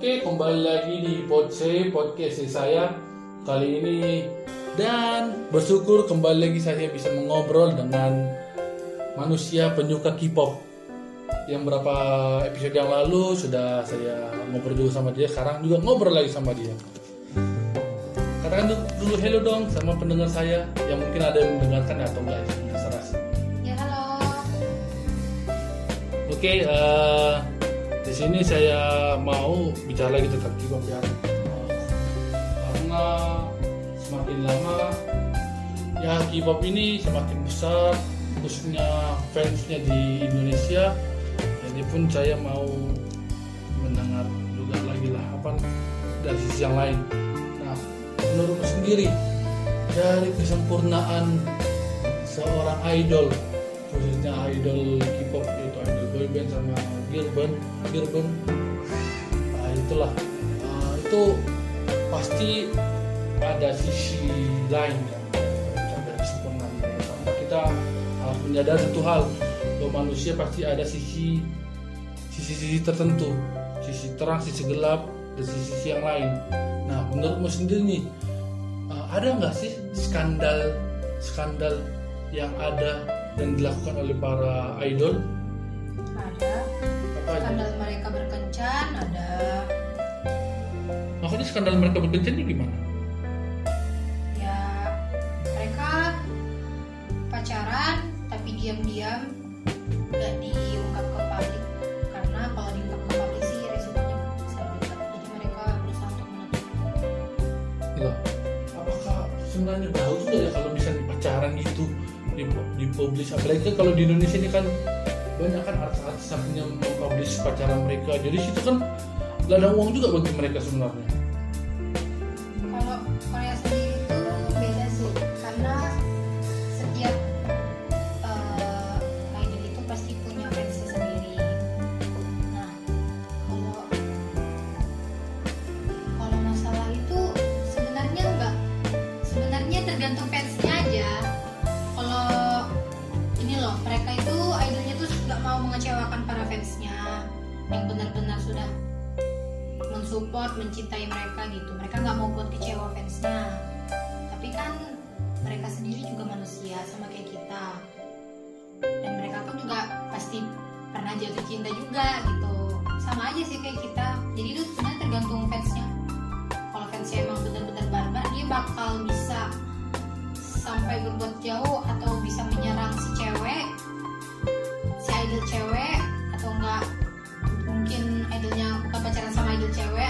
Oke, kembali lagi di Podse podcast saya kali ini dan bersyukur kembali lagi saya bisa mengobrol dengan manusia penyuka K-pop. Yang berapa episode yang lalu sudah saya ngobrol juga sama dia, sekarang juga ngobrol lagi sama dia. Katakan du- dulu hello dong sama pendengar saya yang mungkin ada yang mendengarkan atau enggak ya. Ya halo. Oke, eh, di sini saya mau bicara lagi tentang ya. Eh, karena semakin lama ya K-pop ini semakin besar, khususnya fansnya di Indonesia. Jadi pun saya mau mendengar juga lagi lah apa dari sisi yang lain. Nah, menurutmu sendiri dari kesempurnaan seorang idol khususnya idol K-pop boyband sama girl band girl band nah itulah. Nah, itu pasti ada sisi lain kan dari kesempurnaan kita harus menyadari satu hal bahwa manusia pasti ada sisi sisi-sisi tertentu. Sisi terang sisi gelap dan sisi-sisi yang lain. Nah menurutmu sendiri nih uh, ada nggak sih skandal skandal yang ada dan dilakukan oleh para idol skandal mereka berkencan itu gimana? ya mereka pacaran tapi diam-diam nggak diungkap ke publik karena kalau diungkap ke publik sih resikonya bisa berubah. Jadi mereka berusaha untuk menutup. Loh, apakah sebenarnya bagus nggak ya kalau misalnya pacaran gitu di dipublish apalagi kan kalau di Indonesia ini kan banyak kan artis-artis yang mempublish pacaran mereka jadi situ kan ladang uang juga bagi mereka sebenarnya mensupport mencintai mereka gitu. Mereka nggak mau buat kecewa fansnya. Tapi kan mereka sendiri juga manusia sama kayak kita. Dan mereka pun juga pasti pernah jatuh cinta juga gitu. Sama aja sih kayak kita. Jadi itu sebenarnya tergantung fansnya. Kalau fansnya emang benar-benar barbar dia bakal bisa sampai berbuat jauh atau bisa menyerang si cewek si idol cewek atau enggak mungkin idolnya bukan pacaran sama idol cewek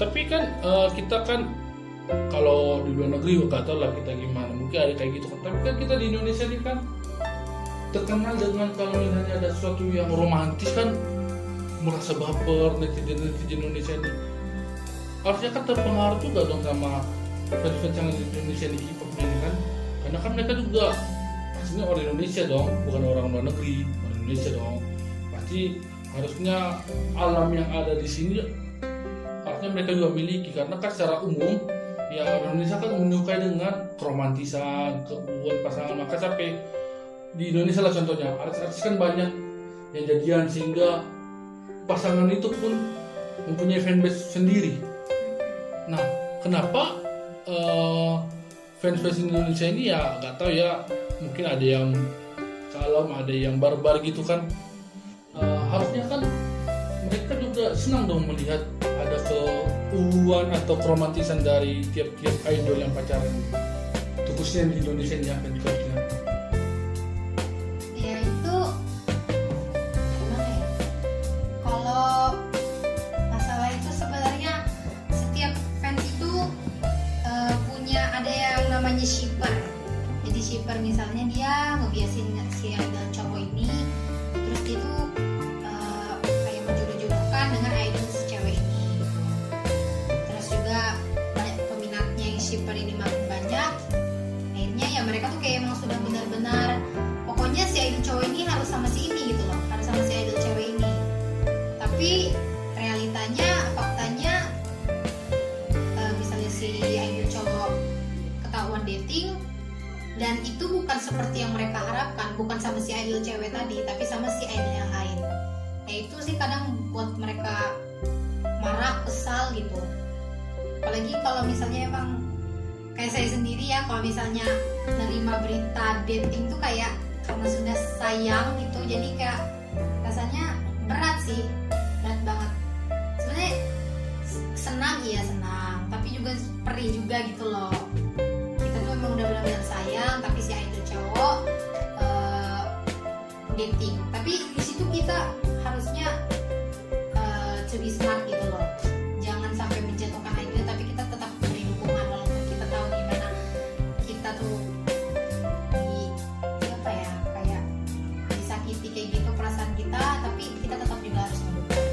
tapi kan eh, kita kan kalau di luar negeri gak tau lah kita gimana. Mungkin ada kayak gitu kan. Tapi kan kita di Indonesia ini kan terkenal dengan kalau misalnya ada sesuatu yang romantis kan merasa baper netizen netizen Indonesia ini. Harusnya kan terpengaruh juga dong sama fans-fans yang di Indonesia di hip hop ini kan? Karena kan mereka juga pastinya orang Indonesia dong bukan orang luar negeri orang Indonesia dong. Pasti harusnya alam yang ada di sini mereka juga miliki. Karena kan secara umum ya Indonesia kan menyukai dengan keromantisan keuuan pasangan. Maka sampai di Indonesia lah contohnya artis-artis kan banyak yang jadian sehingga pasangan itu pun mempunyai fanbase sendiri. Nah kenapa eh, fans-fans Indonesia ini ya nggak tahu ya mungkin ada yang kalem ada yang barbar gitu kan. Eh, harusnya kan mereka juga senang dong melihat ada keuuan atau keromantisan dari tiap-tiap idol yang pacaran? Khususnya di Indonesia ini akan bukan sama si idol cewek tadi tapi sama si idol yang lain. Ya itu sih kadang buat mereka marah kesal gitu. Apalagi kalau misalnya emang kayak saya sendiri ya kalau misalnya nerima berita dating tuh kayak karena sudah sayang gitu jadi kayak rasanya berat sih berat banget. Sebenarnya senang iya senang tapi juga perih juga gitu loh dating tapi di situ kita harusnya uh, smart gitu loh. Jangan sampai menjatuhkan idol tapi kita tetap beri dukungan walaupun kita tahu gimana kita tuh di apa ya kayak disakiti kayak gitu perasaan kita tapi kita tetap juga harus mendukung.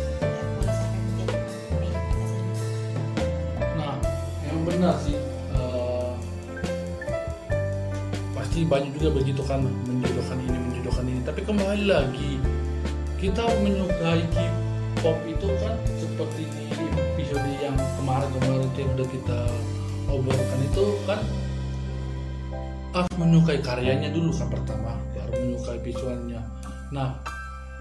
Nah, yang benar sih eh, pasti banyak juga begitu kan menjodohkan ini. Tapi kembali lagi kita menyukai K-pop itu kan seperti di episode yang kemarin-kemarin yang udah kita obrolkan itu kan harus menyukai karyanya dulu kan pertama, baru menyukai visualnya. Nah,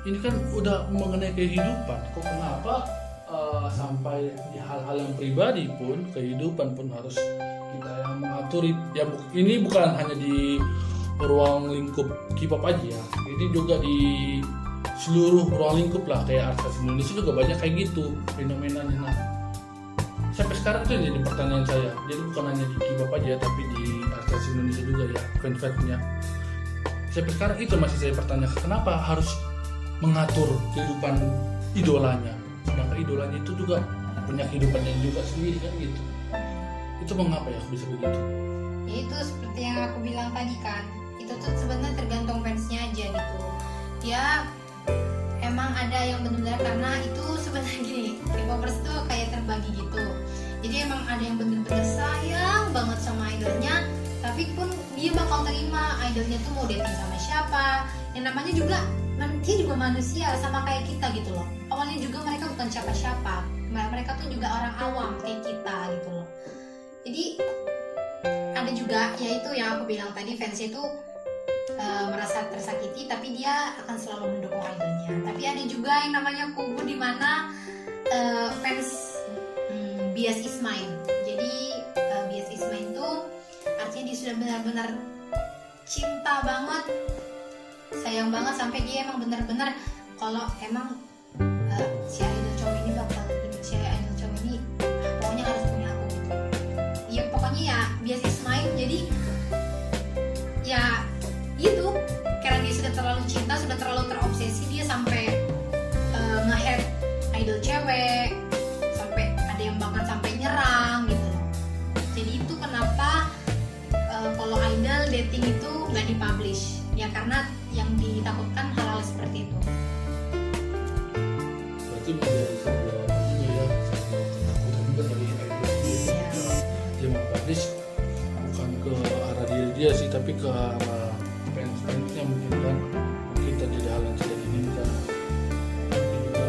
ini kan udah mengenai kehidupan. Kok kenapa eh, sampai di hal-hal yang pribadi pun kehidupan pun harus kita yang mengatur ya bu- ini bukan hanya di ruang lingkup K-pop aja ya ini juga di seluruh ruang lingkup lah kayak artis Indonesia juga banyak kayak gitu fenomenanya. Nah sampai sekarang itu jadi pertanyaan saya jadi bukan hanya di K-pop aja tapi di artis Indonesia juga ya fans-fansnya sampai sekarang itu masih saya pertanyakan kenapa harus mengatur kehidupan idolanya? Sedangkan idolanya itu juga punya kehidupannya juga sendiri kan gitu? Itu mengapa ya bisa begitu? Ya itu seperti yang aku bilang tadi kan itu tuh sebenarnya tergantung fansnya aja gitu. Ya emang ada yang benar-benar karena itu sebenarnya gini K-popers tuh kayak terbagi gitu. Jadi emang ada yang benar-benar sayang banget sama idolnya tapi pun dia bakal terima idolnya tuh mau dating sama siapa. Yang namanya juga dia juga manusia sama kayak kita gitu loh. Awalnya juga mereka bukan siapa-siapa mereka tuh juga orang awam kayak kita gitu loh. Jadi ada juga yaitu yang aku bilang tadi fansnya itu eh, merasa tersakiti tapi dia akan selalu mendukung idolnya. Tapi ada juga yang namanya kubu di mana eh, fans hmm, bias is mine jadi eh, bias is mine itu artinya dia sudah benar-benar cinta banget sayang banget sampai dia emang benar-benar kalau emang dating itu nggak dipublish. Ya karena yang ditakutkan hal-hal seperti itu. Berarti ya juga dari bukan ke arah diri dia sih tapi ke arah fans fansnya mungkin kan. Mungkin terjadi hal yang tidak diinginkan. Juga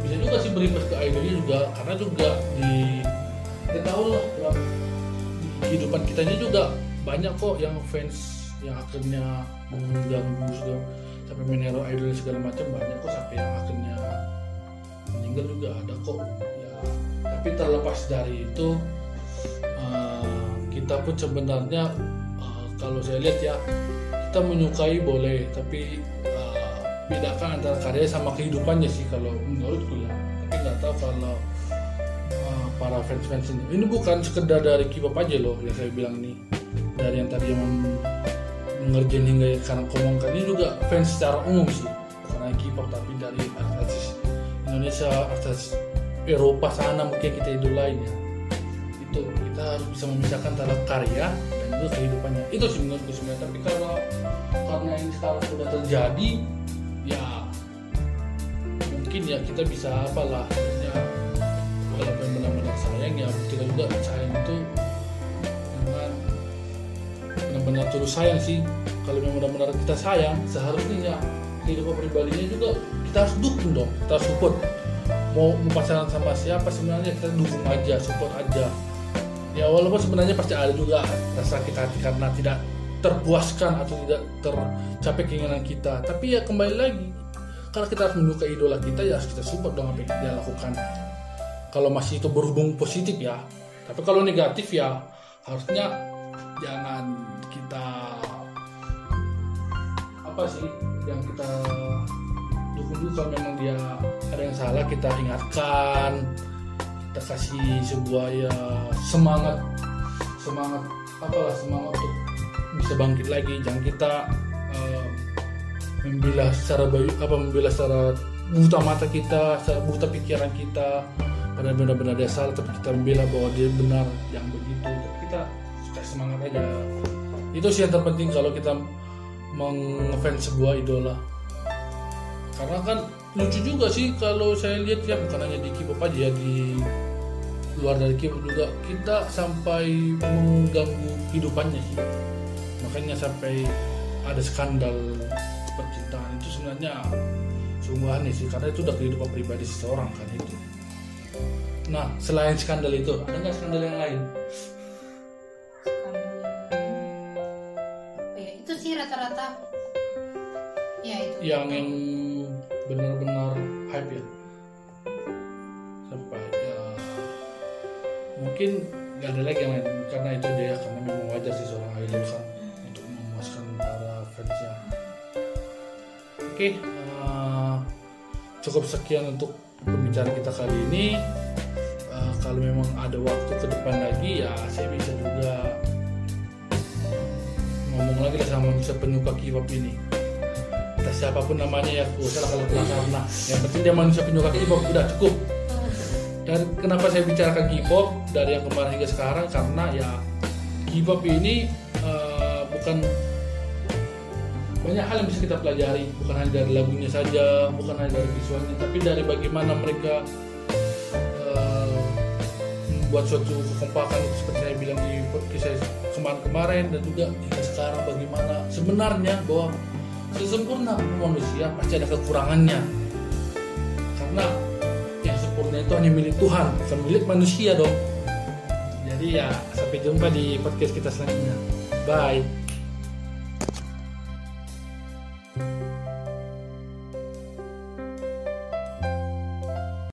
bisa juga sih berimbas ke idolnya juga karena juga di kita tahu lah dalam kehidupan kitanya juga banyak kok yang fans yang akhirnya mengganggu segala sampai meneror idol segala macam banyak kok sampai yang akhirnya meninggal juga. Ada kok ya. Tapi terlepas dari itu eh, kita pun sebenarnya eh, kalau saya lihat ya kita menyukai boleh tapi eh, bedakan antara karya sama kehidupannya sih kalau menurutku ya. Tapi nggak tahu kalau eh, para fans fans ini. Ini bukan sekedar dari K-pop aja loh yang saya bilang ini dari yang tadi yang mem- mengerjain hingga sekarang komongkan ini juga fans secara umum sih. Hanya K-pop tapi dari artis Indonesia artis Eropa sana mungkin kita idolain ya. Itu kita harus bisa memisahkan antara karya dan juga kehidupannya. Itu sih menurutku sebenarnya. Tapi kalau karena ini sekarang sudah terjadi ya mungkin ya kita bisa apalah. Maksudnya walaupun benar-benar sayang ya kita juga sayang itu benar-benar terus sayang sih. Kalau memang benar-benar kita sayang seharusnya ya kehidupan pribadinya juga kita harus dukung dong. Kita harus support. Mau, mau pacaran sama siapa sebenarnya kita dukung aja support aja. Ya walaupun sebenarnya pasti ada juga rasa sakit hati karena tidak terpuaskan atau tidak tercapai keinginan kita. Tapi ya kembali lagi karena kita harus menyukai idola kita ya harus kita support dong apa yang dia lakukan. Kalau masih itu berhubung positif ya. Tapi kalau negatif ya harusnya jangan kita apa sih yang kita dukung dulu kalau memang dia ada yang salah kita ingatkan kita kasih sebuah ya semangat semangat apalah semangat untuk bisa bangkit lagi jangan kita uh, membela secara bayu apa membela secara buta mata kita secara buta pikiran kita pada benar-benar dia salah tapi kita membela bahwa dia benar yang begitu. Kita kasih semangat aja itu sih yang terpenting kalau kita mengfans sebuah idola. Karena kan lucu juga sih kalau saya lihat ya bukan hanya di K-pop aja ya di luar dari K-pop juga kita sampai mengganggu kehidupannya sih. Makanya sampai ada skandal percintaan itu sebenarnya sungguh aneh sih karena itu udah kehidupan pribadi seseorang kan itu. Nah selain skandal itu ada nggak skandal yang lain yang yang benar-benar hype ya. Sampai ya mungkin nggak ada lagi yang lain. Karena itu aja karena memang wajar sih seorang idol kan untuk memuaskan para fansnya. Oke eh, cukup sekian untuk pembicaraan kita kali ini. Eh, kalau memang ada waktu ke depan lagi ya saya bisa juga ngomong lagi sama manusia penyuka K-pop ini entah siapa pun namanya ya gak usah lah kalau karena yang penting dia manusia penyuka K-pop udah cukup. Dan kenapa saya bicarakan K-pop dari yang kemarin hingga sekarang? Karena ya K-pop ini eh, bukan banyak hal yang bisa kita pelajari. Bukan hanya dari lagunya saja bukan hanya dari visualnya tapi dari bagaimana mereka eh, membuat suatu kekompakan seperti saya bilang di podcast saya kemarin-kemarin dan juga hingga sekarang bagaimana sebenarnya bahwa sesempurna manusia pasti ada kekurangannya. Karena yang sempurna itu hanya milik Tuhan bukan milik manusia dong jadi ya sampai jumpa di podcast kita selanjutnya. Bye